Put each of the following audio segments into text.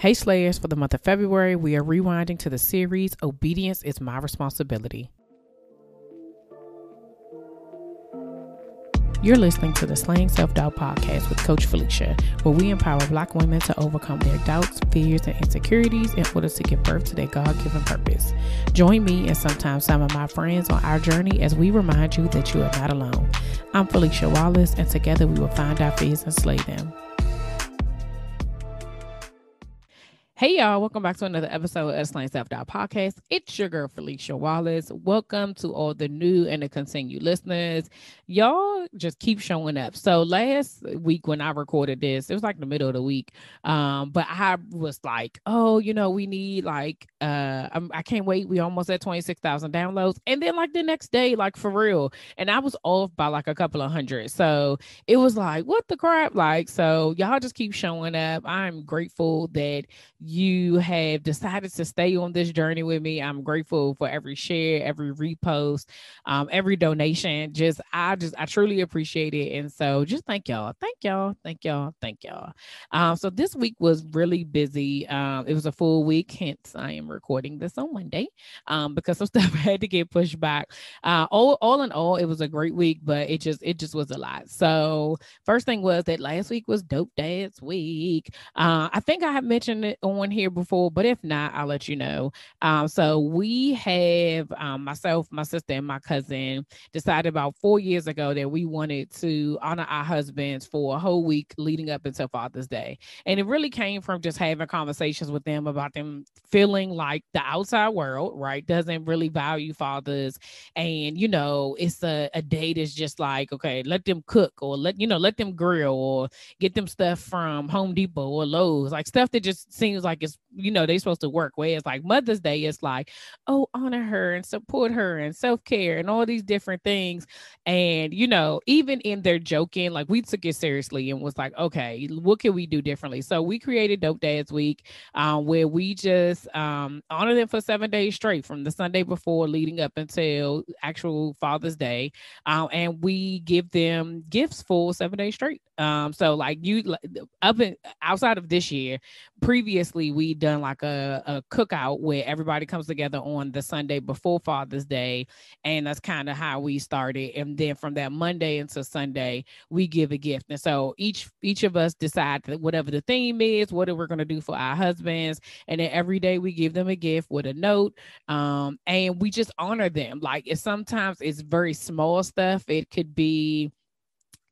Hey Slayers, for the month of February, we are rewinding to the series Obedience is My Responsibility. You're listening to the Slaying Self Doubt podcast with Coach Felicia, where we empower Black women to overcome their doubts, fears, and insecurities in order to give birth to their God given purpose. Join me and sometimes some of my friends on our journey as we remind you that you are not alone. I'm Felicia Wallace, and together we will find our fears and slay them. Hey y'all, welcome back to another episode of Slaying Self Podcast. It's your girl Felicia Wallace. Welcome to all the new and the continued listeners. Y'all just keep showing up. So last week when I recorded this, it was like the middle of the week. Um, but I was like, oh, you know, we need like uh I'm, I can not wait. We almost at 26,000 downloads. And then like the next day, like for real. And I was off by like a couple of hundred. So it was like, what the crap? Like, so y'all just keep showing up. I'm grateful that you have decided to stay on this journey with me. I'm grateful for every share, every repost, um, every donation. Just I just I truly appreciate it. And so just thank y'all. Thank y'all. Thank y'all. Thank y'all. Um, so this week was really busy. Um, it was a full week, hence I am recording this on Monday. Um, because some stuff had to get pushed back. Uh all all in all, it was a great week, but it just it just was a lot. So first thing was that last week was dope dads week. Uh, I think I have mentioned it on on here before, but if not, I'll let you know. Um, so we have um, myself, my sister, and my cousin decided about four years ago that we wanted to honor our husbands for a whole week leading up until Father's Day. And it really came from just having conversations with them about them feeling like the outside world, right, doesn't really value fathers. And, you know, it's a, a day that's just like, okay, let them cook or let, you know, let them grill or get them stuff from Home Depot or Lowe's, like stuff that just seems like it's you know they're supposed to work whereas like mother's day is like oh honor her and support her and self-care and all these different things. And you know even in their joking like we took it seriously and was like okay what can we do differently? So we created dope dads week um, where we just um, honor them for seven days straight from the sunday before leading up until actual father's day um, and we give them gifts for seven days straight. Um, so like you up in, outside of this year previously we done like a, a cookout where everybody comes together on the Sunday before Father's Day. And that's kind of how we started. And then from that Monday until Sunday, we give a gift. And so each each of us decide that whatever the theme is, what are we going to do for our husbands. And then every day we give them a gift with a note. Um, and we just honor them. Like it's sometimes it's very small stuff. It could be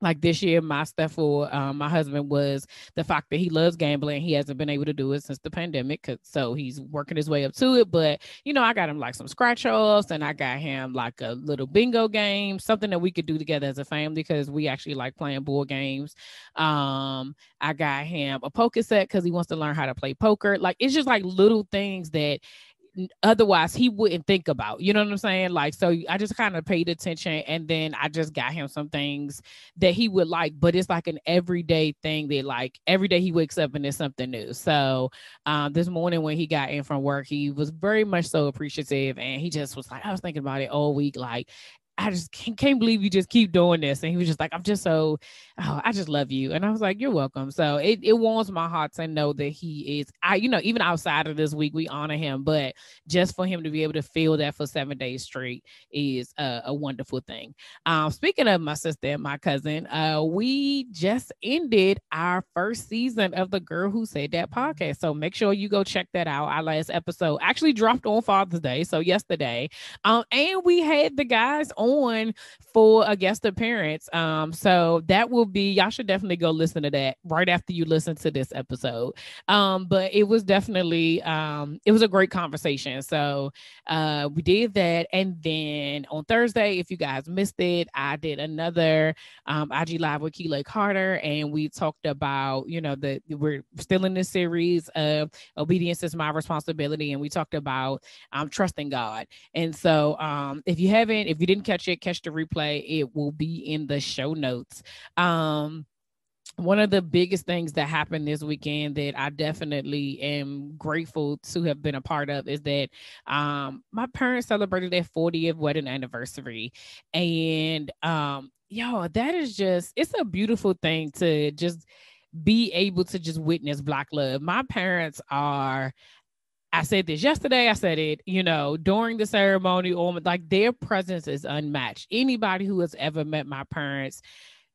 like this year my stuff for um, my husband was the fact that he loves gambling. He hasn't been able to do it since the pandemic so he's working his way up to it. But you know i got him like some scratch offs and i got him like a little bingo game something that we could do together as a family because we actually like playing board games. Um i got him a poker set because he wants to learn how to play poker. Like it's just like little things that otherwise he wouldn't think about. You know what I'm saying? Like, so I just kind of paid attention and then I just got him some things that he would like, but it's like an everyday thing that like every day he wakes up and there's something new. So um, this morning when he got in from work, he was very much so appreciative and he just was like, I was thinking about it all week. Like, I just can't, can't, believe you just keep doing this. And he was just like, I'm just so, oh, I just love you. And I was like, you're welcome. So it, it warms my heart to know that he is, I, you know, even outside of this week, we honor him, but just for him to be able to feel that for seven days straight is a, a wonderful thing. Um, speaking of my sister and my cousin, uh, we just ended our first season of the Girl Who Said That podcast. So make sure you go check that out. Our last episode actually dropped on Father's Day. So yesterday. Um, and we had the guys on on for a guest appearance. Um, so that will be y'all should definitely go listen to that right after you listen to this episode. Um, but it was definitely um it was a great conversation. So uh we did that, and then on Thursday, if you guys missed it, I did another um IG live with Keeley Carter, and we talked about you know that we're still in this series of obedience is my responsibility, and we talked about um trusting God. And so um if you haven't, if you didn't catch it, catch the replay. It will be in the show notes. Um one of the biggest things that happened this weekend that I definitely am grateful to have been a part of is that um, my parents celebrated their 40th wedding anniversary. And um, yo, that is just, it's a beautiful thing to just be able to just witness Black love. My parents are I said this yesterday. I said it, you know, during the ceremony, or like their presence is unmatched. Anybody who has ever met my parents,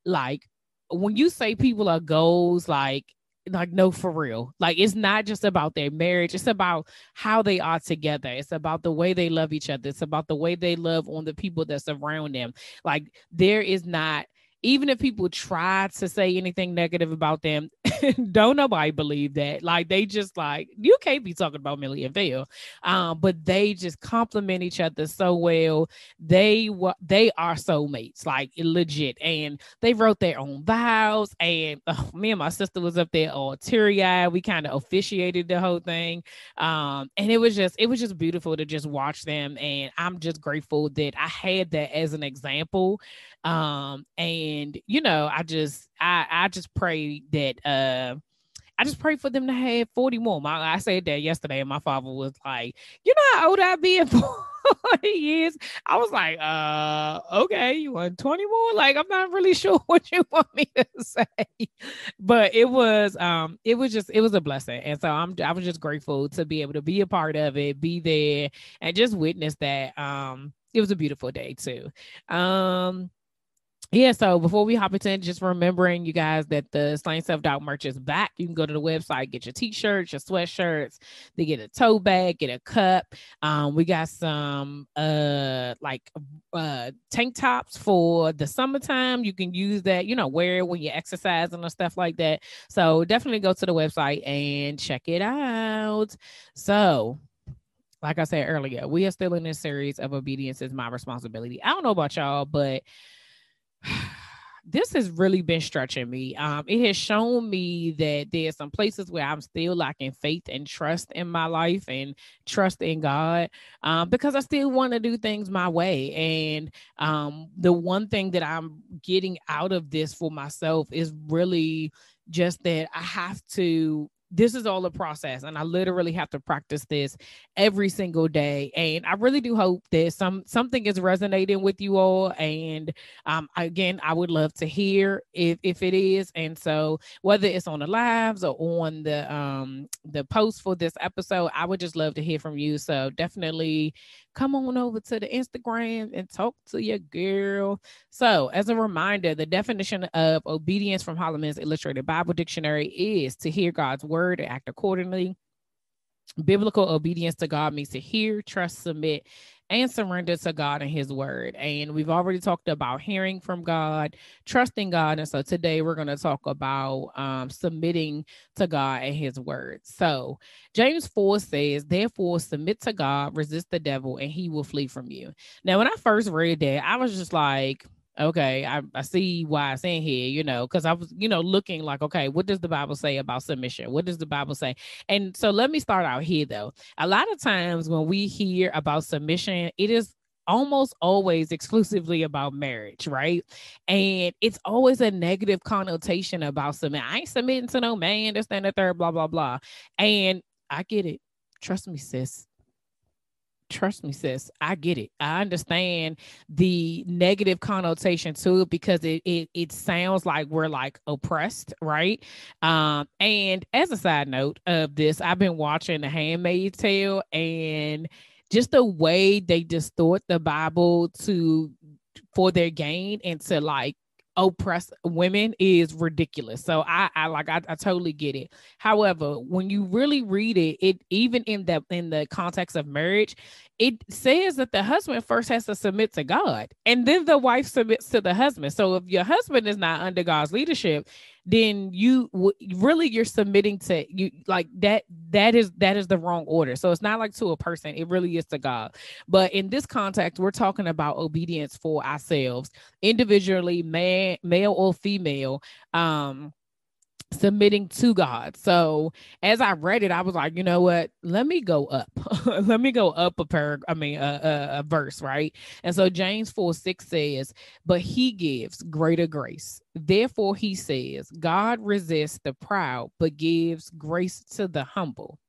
like when you say people are goals, like like no for real like it's not just about their marriage it's about how they are together it's about the way they love each other it's about the way they love on the people that surround them like there is not even if people try to say anything negative about them, don't nobody believe that. Like they just like you can't be talking about Millie and Phil, um, but they just compliment each other so well. They were they are soulmates, like legit, and they wrote their own vows. And oh, me and my sister was up there all teary eyed. We kind of officiated the whole thing, um, and it was just it was just beautiful to just watch them. And I'm just grateful that I had that as an example um and you know i just i i just pray that uh I just pray for them to have 40 more. My, I said that yesterday, and my father was like, You know how old I be in 40 years? I was like, uh, okay, you want 20 more? Like, I'm not really sure what you want me to say. But it was um, it was just it was a blessing. And so I'm I was just grateful to be able to be a part of it, be there, and just witness that. Um, it was a beautiful day too. Um yeah, so before we hop into just remembering you guys that the Slaying Self Doubt merch is back. You can go to the website, get your t-shirts, your sweatshirts, they get a tote bag, get a cup. Um, we got some uh like uh tank tops for the summertime. You can use that, you know, wear it when you're exercising or stuff like that. So definitely go to the website and check it out. So like I said earlier, we are still in this series of obedience is my responsibility. I don't know about y'all, but this has really been stretching me. Um, it has shown me that there's some places where I'm still lacking faith and trust in my life and trust in God um, because I still want to do things my way. And um, the one thing that I'm getting out of this for myself is really just that I have to this is all a process and i literally have to practice this every single day and i really do hope that some something is resonating with you all and um, again i would love to hear if if it is and so whether it's on the lives or on the um the post for this episode i would just love to hear from you so definitely come on over to the Instagram and talk to your girl. So, as a reminder, the definition of obedience from Holman's Illustrated Bible Dictionary is to hear God's word and act accordingly. Biblical obedience to God means to hear, trust, submit, and surrender to God and His word. And we've already talked about hearing from God, trusting God. And so today we're going to talk about um, submitting to God and His word. So James 4 says, Therefore, submit to God, resist the devil, and he will flee from you. Now, when I first read that, I was just like, okay, I, I see why it's in here, you know, because I was, you know, looking like, okay, what does the Bible say about submission? What does the Bible say? And so let me start out here though. A lot of times when we hear about submission, it is almost always exclusively about marriage, right? And it's always a negative connotation about submit. I ain't submitting to no man, this, and the third, blah, blah, blah. And I get it. Trust me, sis trust me, sis, I get it. I understand the negative connotation to it because it it, it sounds like we're like oppressed, right? Um, and as a side note of this, I've been watching The Handmaid's Tale and just the way they distort the Bible to for their gain and to like oppress women is ridiculous. So I, I like I, I totally get it. However, when you really read it, it even in the in the context of marriage, it says that the husband first has to submit to God and then the wife submits to the husband. So if your husband is not under God's leadership, then you w- really you're submitting to you like that that is that is the wrong order. So it's not like to a person, it really is to God. But in this context, we're talking about obedience for ourselves individually, man, male or female. Um submitting to God. So as I read it, I was like, you know what? Let me go up. Let me go up a paragraph. I mean, a, a, a, verse, right? And so James 4 6 says, But he gives greater grace. Therefore, he says, God resists the proud, but gives grace to the humble.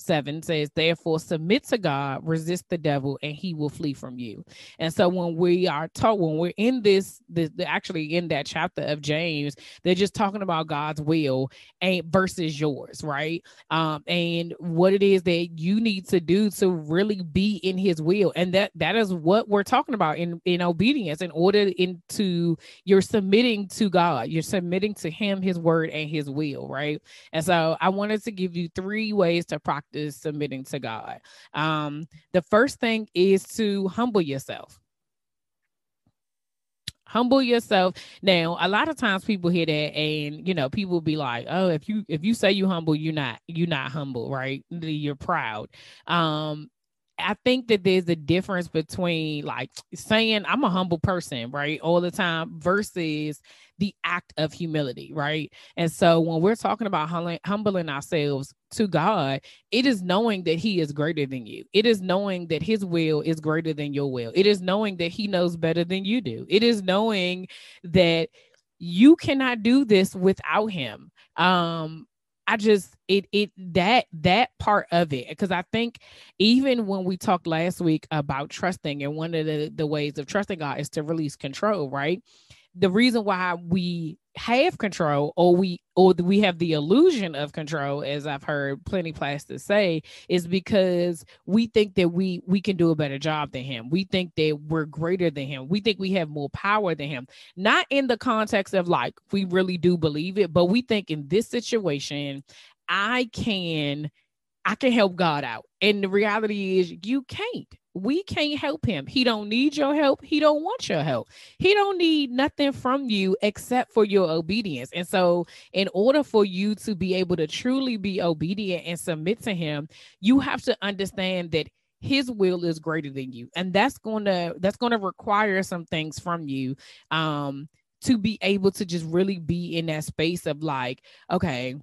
7 says, Therefore, submit to God, resist the devil, and he will flee from you. And so, when we are taught, when we're in this, this actually in that chapter of James, they're just talking about God's will and versus yours, right? Um, and what it is that you need to do to really be in his will. And that that is what we're talking about in, in obedience, in order into you're submitting to God, you're submitting to him, his word, and his will, right? And so I wanted to give you three ways to practice is submitting to God. Um, the first thing is to humble yourself. Humble yourself. Now a lot of times people hear that and you know people be like oh if you if you say you humble you're not you're not humble right? You're proud. Um I think that there's a difference between like saying I'm a humble person, right, all the time versus the act of humility, right? And so when we're talking about humbling ourselves to God, it is knowing that He is greater than you. It is knowing that His will is greater than your will. It is knowing that He knows better than you do. It is knowing that you cannot do this without Him. Um, I just it it that that part of it because I think even when we talked last week about trusting and one of the the ways of trusting God is to release control, right? The reason why we have control or we or we have the illusion of control as i've heard plenty pastors say is because we think that we we can do a better job than him. We think that we're greater than him. We think we have more power than him. Not in the context of like we really do believe it but we think in this situation i can i can help god out. And the reality is you can't we can't help him. He don't need your help. He don't want your help. He don't need nothing from you except for your obedience. And so in order for you to be able to truly be obedient and submit to him you have to understand that his will is greater than you. And that's going to that's going to require some things from you um to be able to just really be in that space of like okay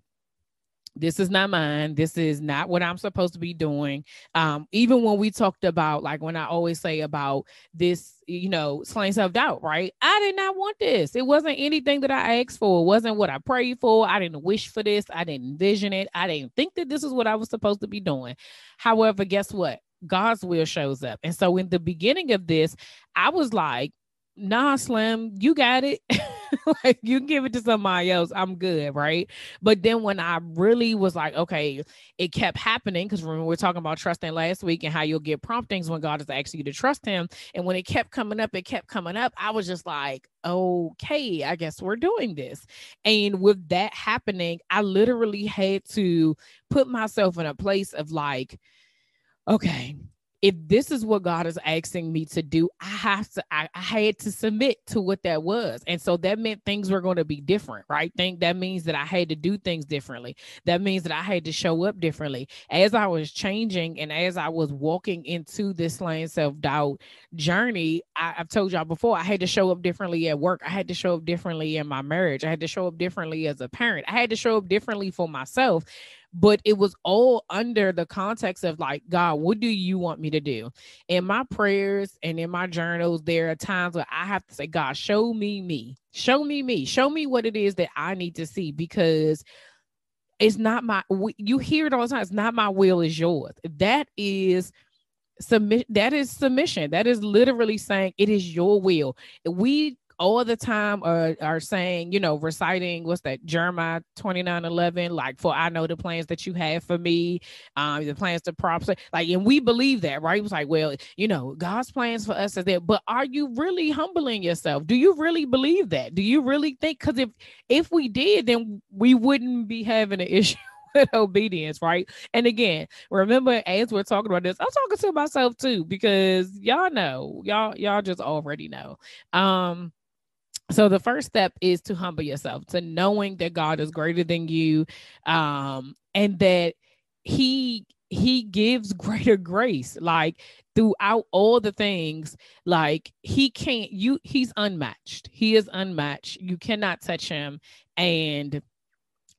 this is not mine. This is not what i'm supposed to be doing. Um even when we talked about like when i always say about this you know slaying self-doubt right? I did not want this. It wasn't anything that i asked for. It wasn't what i prayed for. I didn't wish for this. I didn't envision it. I didn't think that this is what i was supposed to be doing. However guess what? God's will shows up. And so in the beginning of this i was like nah, Slim, you got it. like you give it to somebody else, I'm good, right? But then when I really was like, okay, it kept happening because remember we are talking about trusting last week and how you'll get promptings when God is asking you to trust Him. And when it kept coming up, it kept coming up. I was just like, okay, I guess we're doing this. And with that happening, I literally had to put myself in a place of like, okay, if this is what God is asking me to do, I have to, I, I, had to submit to what that was. And so that meant things were going to be different, right? Think that means that I had to do things differently. That means that I had to show up differently. As I was changing and as I was walking into this slaying self doubt journey, I, I've told y'all before, I had to show up differently at work. I had to show up differently in my marriage. I had to show up differently as a parent. I had to show up differently for myself but it was all under the context of like god what do you want me to do? In my prayers and in my journals there are times where i have to say god show me me. Show me me. Show me what it is that i need to see because it's not my you hear it all the time it's not my will is yours. That is submit that is submission. That is literally saying it is your will. We all the time are, are saying, you know, reciting what's that, Jeremiah 29 11, like, for I know the plans that you have for me, um, the plans to prosper. Like, and we believe that, right? It was like, well, you know, God's plans for us is there, but are you really humbling yourself? Do you really believe that? Do you really think? Because if if we did, then we wouldn't be having an issue with obedience, right? And again, remember as we're talking about this, I'm talking to myself too, because y'all know, y'all, y'all just already know. Um, so the first step is to humble yourself, to knowing that God is greater than you, um, and that He he gives greater grace like throughout all the things like he can't you he's unmatched. He is unmatched. You cannot touch him. And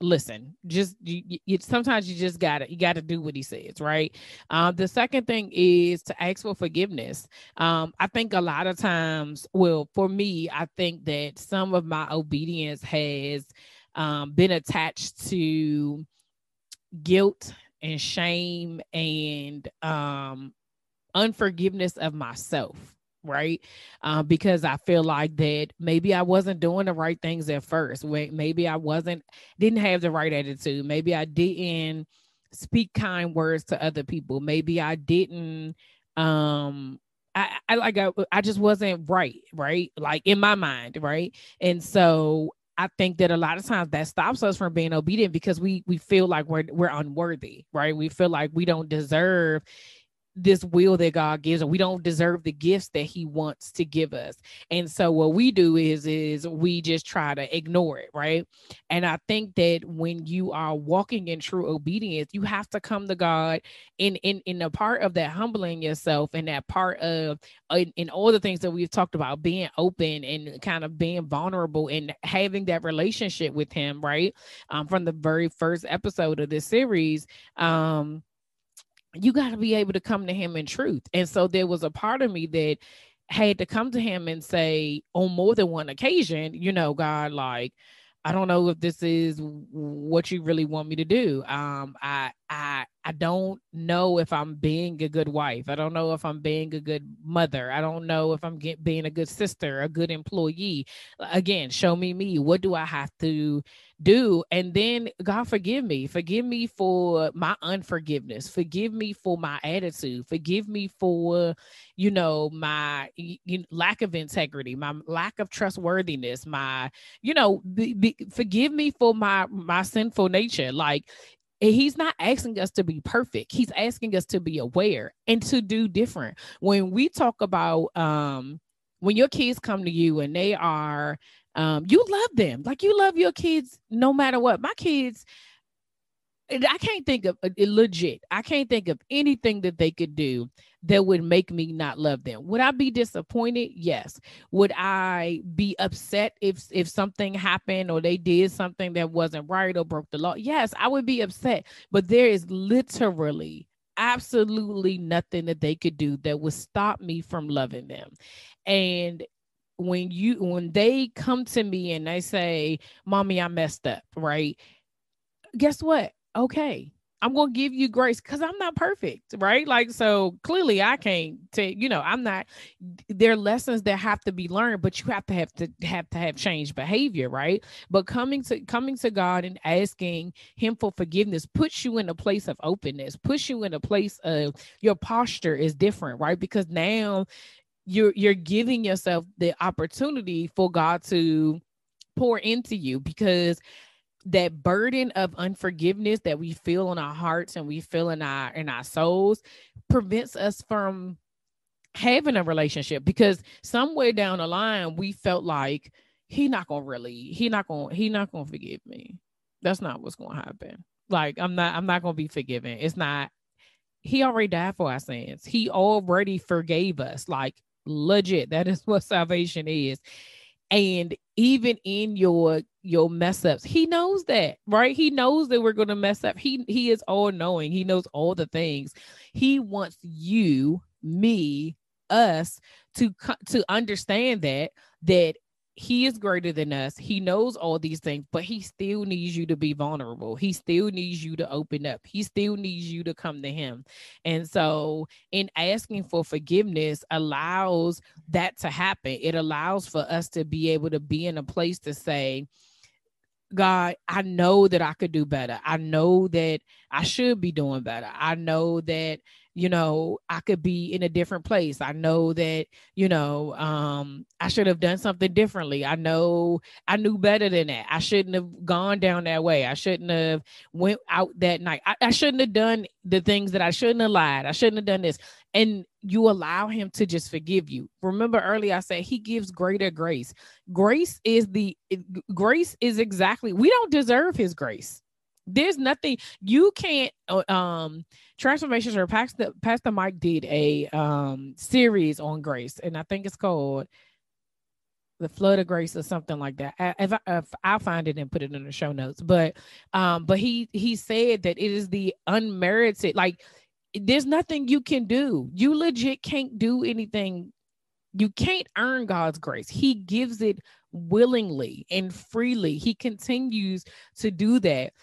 listen just you, you, sometimes you just gotta you gotta do what he says right? Um the second thing is to ask for forgiveness. Um i think a lot of times well for me i think that some of my obedience has um been attached to guilt and shame and um unforgiveness of myself right? Um, because i feel like that maybe i wasn't doing the right things at first maybe i wasn't didn't have the right attitude maybe i didn't speak kind words to other people maybe i didn't um I, I like I, I just wasn't right right? Like in my mind right? And so I think that a lot of times that stops us from being obedient because we we feel like we're we're unworthy, right? We feel like we don't deserve this will that God gives and we don't deserve the gifts that he wants to give us. And so what we do is is we just try to ignore it, right? And I think that when you are walking in true obedience, you have to come to God in in in a part of that humbling yourself and that part of in, in all the things that we've talked about being open and kind of being vulnerable and having that relationship with him, right? Um from the very first episode of this series um you got to be able to come to him in truth. And so there was a part of me that had to come to him and say on more than one occasion, you know, God, like, I don't know if this is what you really want me to do. Um, I I I don't know if I'm being a good wife. I don't know if I'm being a good mother. I don't know if I'm get, being a good sister, a good employee. Again, show me me. What do I have to do? And then God forgive me. Forgive me for my unforgiveness. Forgive me for my attitude. Forgive me for, you know, my you, lack of integrity, my lack of trustworthiness, my, you know, be, be, forgive me for my my sinful nature. Like and he's not asking us to be perfect. He's asking us to be aware and to do different. When we talk about um when your kids come to you and they are um you love them. Like you love your kids no matter what. My kids I can't think of uh, legit. I can't think of anything that they could do that would make me not love them. Would I be disappointed? Yes. Would I be upset if if something happened or they did something that wasn't right or broke the law? Yes, I would be upset. But there is literally absolutely nothing that they could do that would stop me from loving them. And when you when they come to me and they say, "Mommy, I messed up," right? Guess what? Okay, I'm going to give you grace because I'm not perfect, right? Like, so clearly I can't take, you know, I'm not, there are lessons that have to be learned, but you have to have to have to have changed behavior, right? But coming to coming to God and asking him for forgiveness puts you in a place of openness, puts you in a place of your posture is different, right? Because now you're you're giving yourself the opportunity for God to pour into you because that burden of unforgiveness that we feel in our hearts and we feel in our in our souls prevents us from having a relationship because somewhere down the line we felt like he not gonna really he not gonna he not gonna forgive me. That's not what's gonna happen. Like i'm not i'm not gonna be forgiven it's not he already died for our sins. He already forgave us. Like legit that is what salvation is and even in your your mess ups he knows that right? He knows that we're going to mess up. He he is all knowing. He knows all the things. He wants you me us to to understand that that he is greater than us. He knows all these things, but he still needs you to be vulnerable. He still needs you to open up. He still needs you to come to him. And so, in asking for forgiveness, allows that to happen. It allows for us to be able to be in a place to say, God, I know that I could do better. I know that I should be doing better. I know that you know i could be in a different place. I know that you know um i should have done something differently. I know i knew better than that. I shouldn't have gone down that way. I shouldn't have went out that night. I, I shouldn't have done the things that i shouldn't have lied. I shouldn't have done this. And you allow him to just forgive you. Remember earlier i said he gives greater grace. Grace is the grace is exactly we don't deserve his grace there's nothing you can't uh, um transformations or pastor pastor mike did a um series on grace and i think it's called the flood of grace or something like that. If, I, if i'll find it and put it in the show notes but um but he he said that it is the unmerited like there's nothing you can do. You legit can't do anything. You can't earn god's grace. He gives it willingly and freely. He continues to do that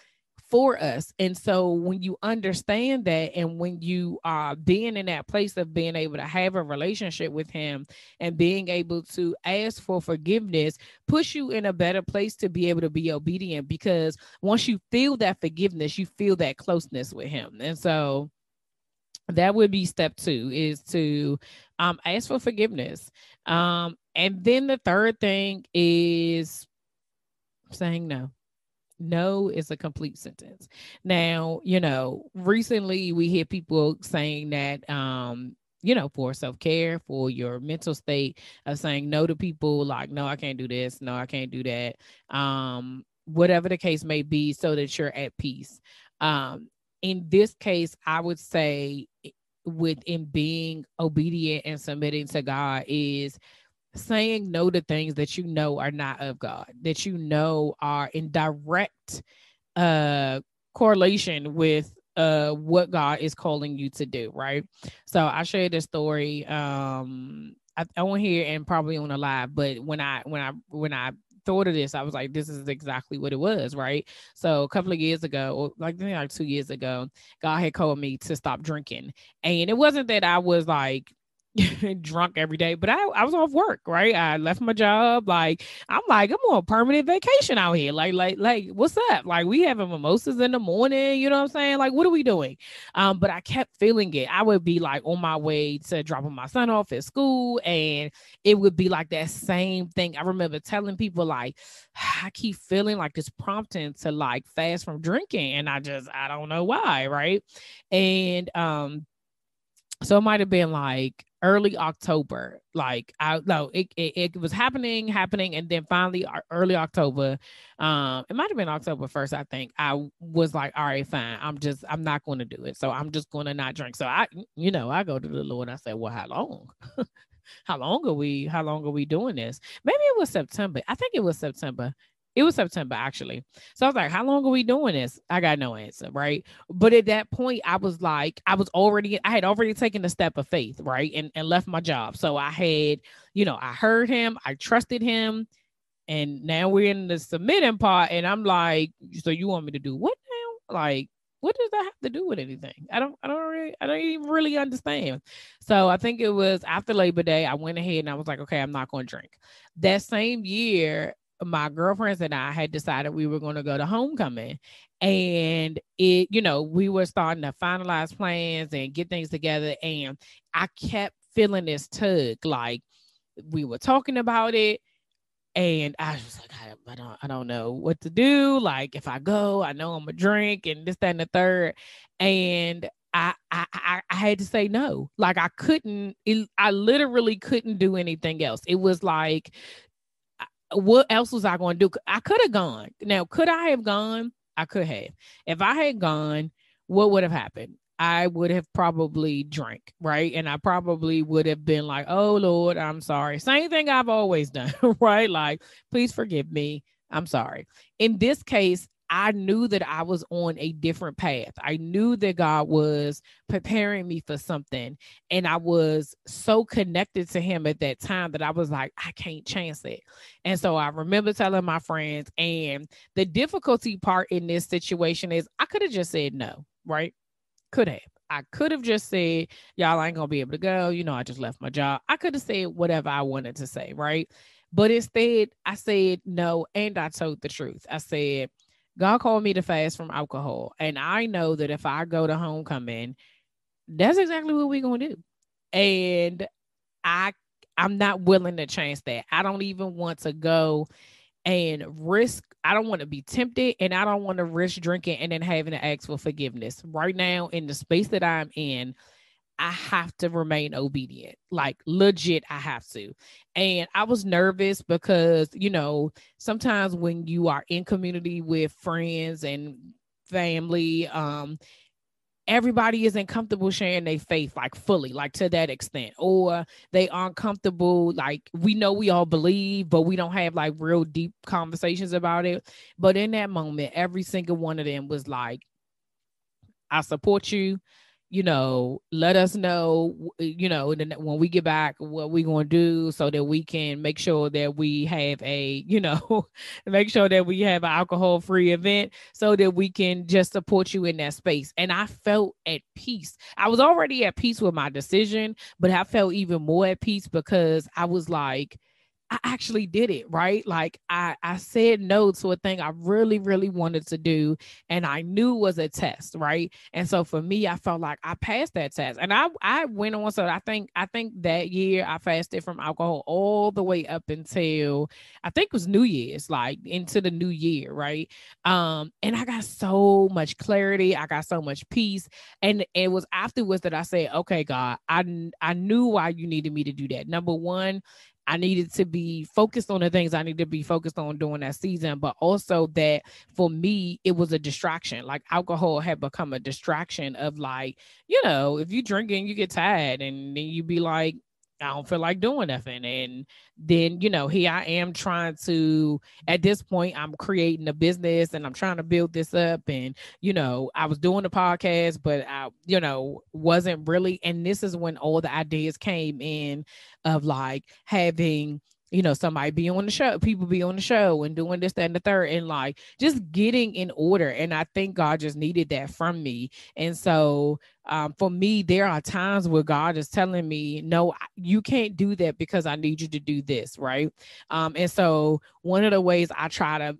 for us. And so when you understand that and when you are being in that place of being able to have a relationship with him and being able to ask for forgiveness, push you in a better place to be able to be obedient because once you feel that forgiveness, you feel that closeness with him. And so that would be step two is to um, ask for forgiveness. Um, and then the third thing is saying no no is a complete sentence. Now, you know, recently we hear people saying that um you know, for self care, for your mental state of saying no to people like, no, I can't do this, no, I can't do that, um, whatever the case may be, so that you're at peace. Um, in this case, I would say, within being obedient and submitting to God, is saying no to things that you know are not of God, that you know are in direct uh correlation with uh what God is calling you to do, right? So I shared this story um I, I won't hear and probably on a live, but when I when I when I thought of this, I was like, this is exactly what it was, right? So a couple of years ago, or like like two years ago, God had called me to stop drinking. And it wasn't that I was like drunk every day, but I, I was off work, right? I left my job. Like, I'm like, I'm on permanent vacation out here. Like, like, like, what's up? Like, we having mimosas in the morning, you know what I'm saying? Like, what are we doing? Um, but I kept feeling it. I would be like on my way to dropping my son off at school, and it would be like that same thing. I remember telling people, like, I keep feeling like this prompting to like fast from drinking, and I just I don't know why, right? And um, so it might have been like early October. Like I no, it, it, it was happening, happening, and then finally uh, early October. Um, it might have been October first. I think I was like, all right, fine. I'm just I'm not going to do it. So I'm just going to not drink. So I, you know, I go to the Lord. And I said, well, how long? how long are we? How long are we doing this? Maybe it was September. I think it was September. It was September actually. So I was like, how long are we doing this? I got no answer, right? But at that point, I was like, I was already, I had already taken the step of faith, right? And, and left my job. So I had, you know, I heard him, I trusted him. And now we're in the submitting part. And I'm like, so you want me to do what now? Like, what does that have to do with anything? I don't, I don't really, I don't even really understand. So I think it was after Labor Day, I went ahead and I was like, okay, I'm not going to drink. That same year, my girlfriends and I had decided we were going to go to homecoming. And it, you know, we were starting to finalize plans and get things together. And I kept feeling this tug, like we were talking about it. And I was like, I, I don't, I don't know what to do. Like, if I go, I know I'm a drink and this, that, and the third. And I, I I had to say no. Like I couldn't. It, I literally couldn't do anything else. It was like what else was I going to do? I could have gone. Now, could I have gone? I could have. If I had gone, what would have happened? I would have probably drank, right? And I probably would have been like, oh Lord, I'm sorry. Same thing I've always done, right? Like, please forgive me. I'm sorry. In this case, I knew that I was on a different path. I knew that God was preparing me for something. And I was so connected to Him at that time that I was like, I can't chance it. And so I remember telling my friends, and the difficulty part in this situation is I could have just said no, right? Could have. I could have just said, y'all ain't gonna be able to go. You know, I just left my job. I could have said whatever I wanted to say, right? But instead, I said no, and I told the truth. I said, God called me to fast from alcohol. And I know that if I go to homecoming, that's exactly what we're gonna do. And I I'm not willing to change that. I don't even want to go and risk I don't want to be tempted and I don't want to risk drinking and then having to ask for forgiveness. Right now in the space that I'm in, I have to remain obedient. Like legit, I have to. And I was nervous because, you know, sometimes when you are in community with friends and family, um, everybody isn't comfortable sharing their faith like fully, like to that extent, or they aren't comfortable. Like we know we all believe, but we don't have like real deep conversations about it. But in that moment, every single one of them was like, I support you you know, let us know, uh, you know, when we get back, what we're going to do so that we can make sure that we have a, you know, make sure that we have an alcohol free event so that we can just support you in that space. And I felt at peace. I was already at peace with my decision, but I felt even more at peace because I was like, I actually did it, right? Like I, I said no to a thing I really, really wanted to do and I knew was a test, right? And so for me, I felt like I passed that test. And I I went on. So I think I think that year I fasted from alcohol all the way up until I think it was New Year's, like into the new year, right? Um, and I got so much clarity, I got so much peace. And it was afterwards that I said, okay, God, I I knew why you needed me to do that. Number one, I needed to be focused on the things I needed to be focused on during that season, but also that for me, it was a distraction. Like alcohol had become a distraction of like, you know, if you drinking, you get tired and then you be like, I don't feel like doing nothing. And then, you know, here I am trying to, at this point, I'm creating a business and I'm trying to build this up. And, you know, I was doing the podcast, but I, you know, wasn't really. And this is when all the ideas came in of like having you know, somebody be on the show, people be on the show and doing this, that, and the third, and like just getting in order. And I think God just needed that from me. And so um, for me, there are times where God is telling me, no, you can't do that because I need you to do this, right? Um, and so one of the ways I try to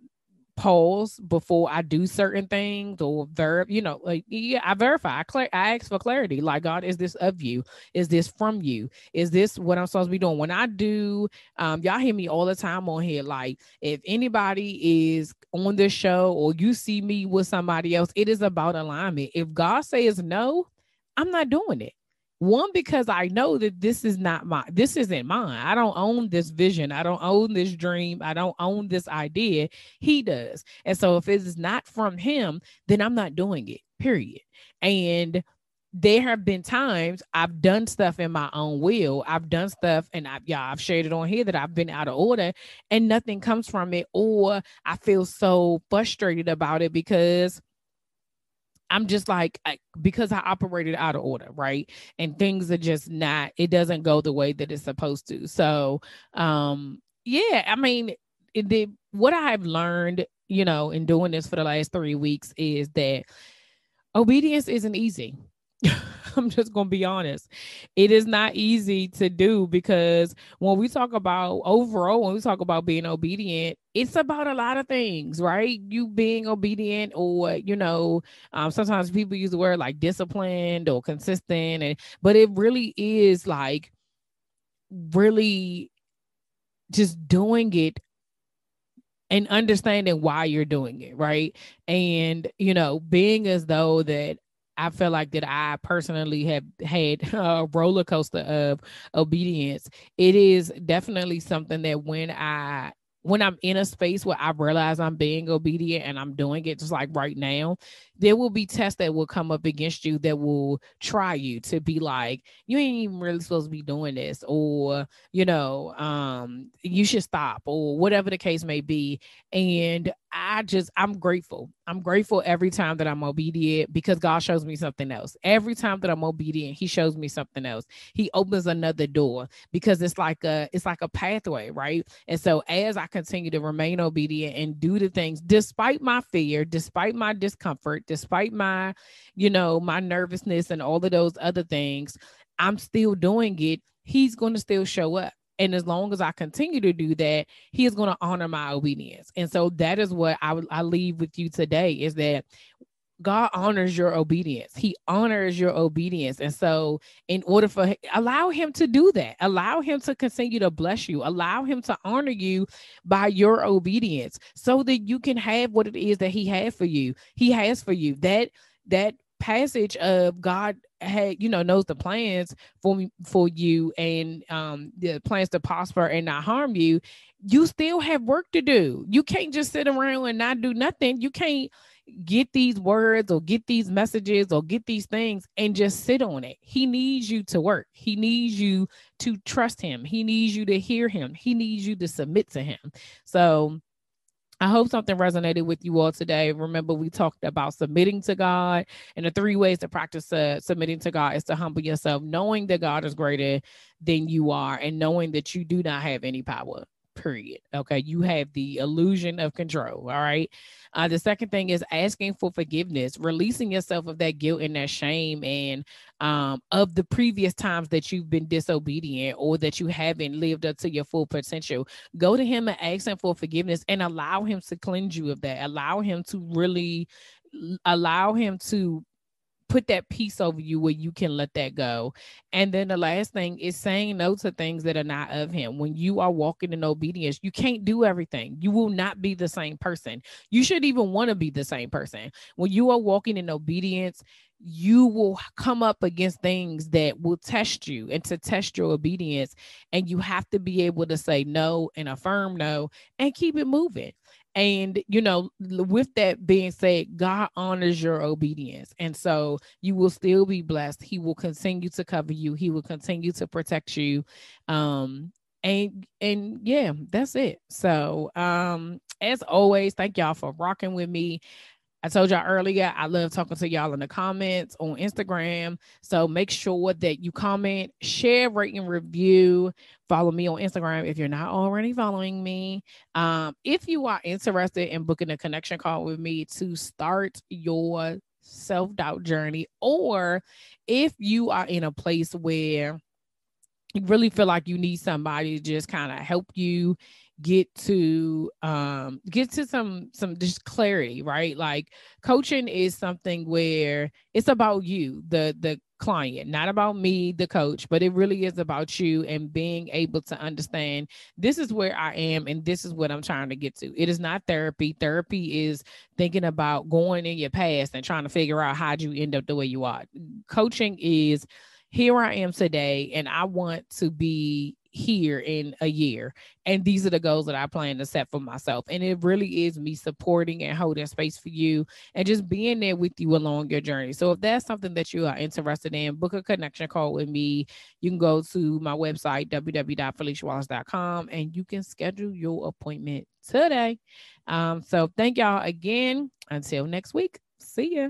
pause before I do certain things or verb, you know, like yeah, I verify, I, clear, I ask for clarity. Like, God, is this of you? Is this from you? Is this what I'm supposed to be doing? When I do, um, y'all hear me all the time on here. Like, if anybody is on this show or you see me with somebody else, it is about alignment. If God says no, I'm not doing it. One, because I know that this is not my, this isn't mine. I don't own this vision. I don't own this dream. I don't own this idea. He does. And so if it is not from him, then I'm not doing it, period. And there have been times I've done stuff in my own will. I've done stuff and I've yeah, I've shared it on here that I've been out of order and nothing comes from it, or I feel so frustrated about it because I'm just like I, because I operated out of order, right? And things are just not it doesn't go the way that it's supposed to. So, um yeah, I mean, it, the what I've learned, you know, in doing this for the last 3 weeks is that obedience isn't easy. I'm just going to be honest. It is not easy to do because when we talk about overall, when we talk about being obedient, it's about a lot of things, right? You being obedient, or you know, um, sometimes people use the word like disciplined or consistent, and but it really is like really just doing it and understanding why you're doing it, right? And you know, being as though that I feel like that I personally have had a roller coaster of obedience. It is definitely something that when I when I'm in a space where I realize I'm being obedient and I'm doing it just like right now, there will be tests that will come up against you that will try you to be like, you ain't even really supposed to be doing this, or you know, um, you should stop, or whatever the case may be. And I just, I'm grateful. I'm grateful every time that I'm obedient because God shows me something else. Every time that I'm obedient, He shows me something else. He opens another door because it's like a, it's like a pathway, right? And so as I continue to remain obedient and do the things despite my fear, despite my discomfort, despite my, you know, my nervousness and all of those other things, I'm still doing it. He's going to still show up. And as long as I continue to do that, he is going to honor my obedience. And so that is what I, I leave with you today is that God honors your obedience. He honors your obedience. And so, in order for allow him to do that, allow him to continue to bless you, allow him to honor you by your obedience so that you can have what it is that he had for you. He has for you. That that passage of God had you know knows the plans for me for you and um the plans to prosper and not harm you you still have work to do you can't just sit around and not do nothing you can't get these words or get these messages or get these things and just sit on it. He needs you to work. He needs you to trust him. He needs you to hear him. He needs you to submit to him. So I hope something resonated with you all today. Remember, we talked about submitting to God, and the three ways to practice uh, submitting to God is to humble yourself, knowing that God is greater than you are, and knowing that you do not have any power period. Okay. You have the illusion of control. All right. Uh, the second thing is asking for forgiveness, releasing yourself of that guilt and that shame and um, of the previous times that you've been disobedient or that you haven't lived up to your full potential. Go to Him and ask Him for forgiveness and allow Him to cleanse you of that. Allow Him to really allow Him to put that peace over you where you can let that go. And then the last thing is saying no to things that are not of him. When you are walking in obedience, you can't do everything. You will not be the same person. You should even want to be the same person. When you are walking in obedience, you will come up against things that will test you and to test your obedience. And you have to be able to say no and affirm no and keep it moving. And, you know, with that being said, God honors your obedience. And so you will still be blessed. He will continue to cover you, He will continue to protect you. Um, and and yeah that's it so um as always thank y'all for rocking with me I told y'all earlier, I love talking to y'all in the comments on Instagram. So make sure that you comment, share, rate, and review. Follow me on Instagram if you're not already following me. Um, if you are interested in booking a connection call with me to start your self doubt journey, or if you are in a place where you really feel like you need somebody to just kind of help you get to um get to some some just clarity right? Like coaching is something where it's about you the the client not about me the coach but it really is about you and being able to understand this is where i am and this is what i'm trying to get to. It is not therapy. Therapy is thinking about going in your past and trying to figure out how you end up the way you are. Coaching is here I am today, and I want to be here in a year. And these are the goals that I plan to set for myself. And it really is me supporting and holding space for you and just being there with you along your journey. So if that's something that you are interested in, book a connection call with me. You can go to my website, www.feliciawallace.com, and you can schedule your appointment today. Um, so thank y'all again. Until next week. See ya.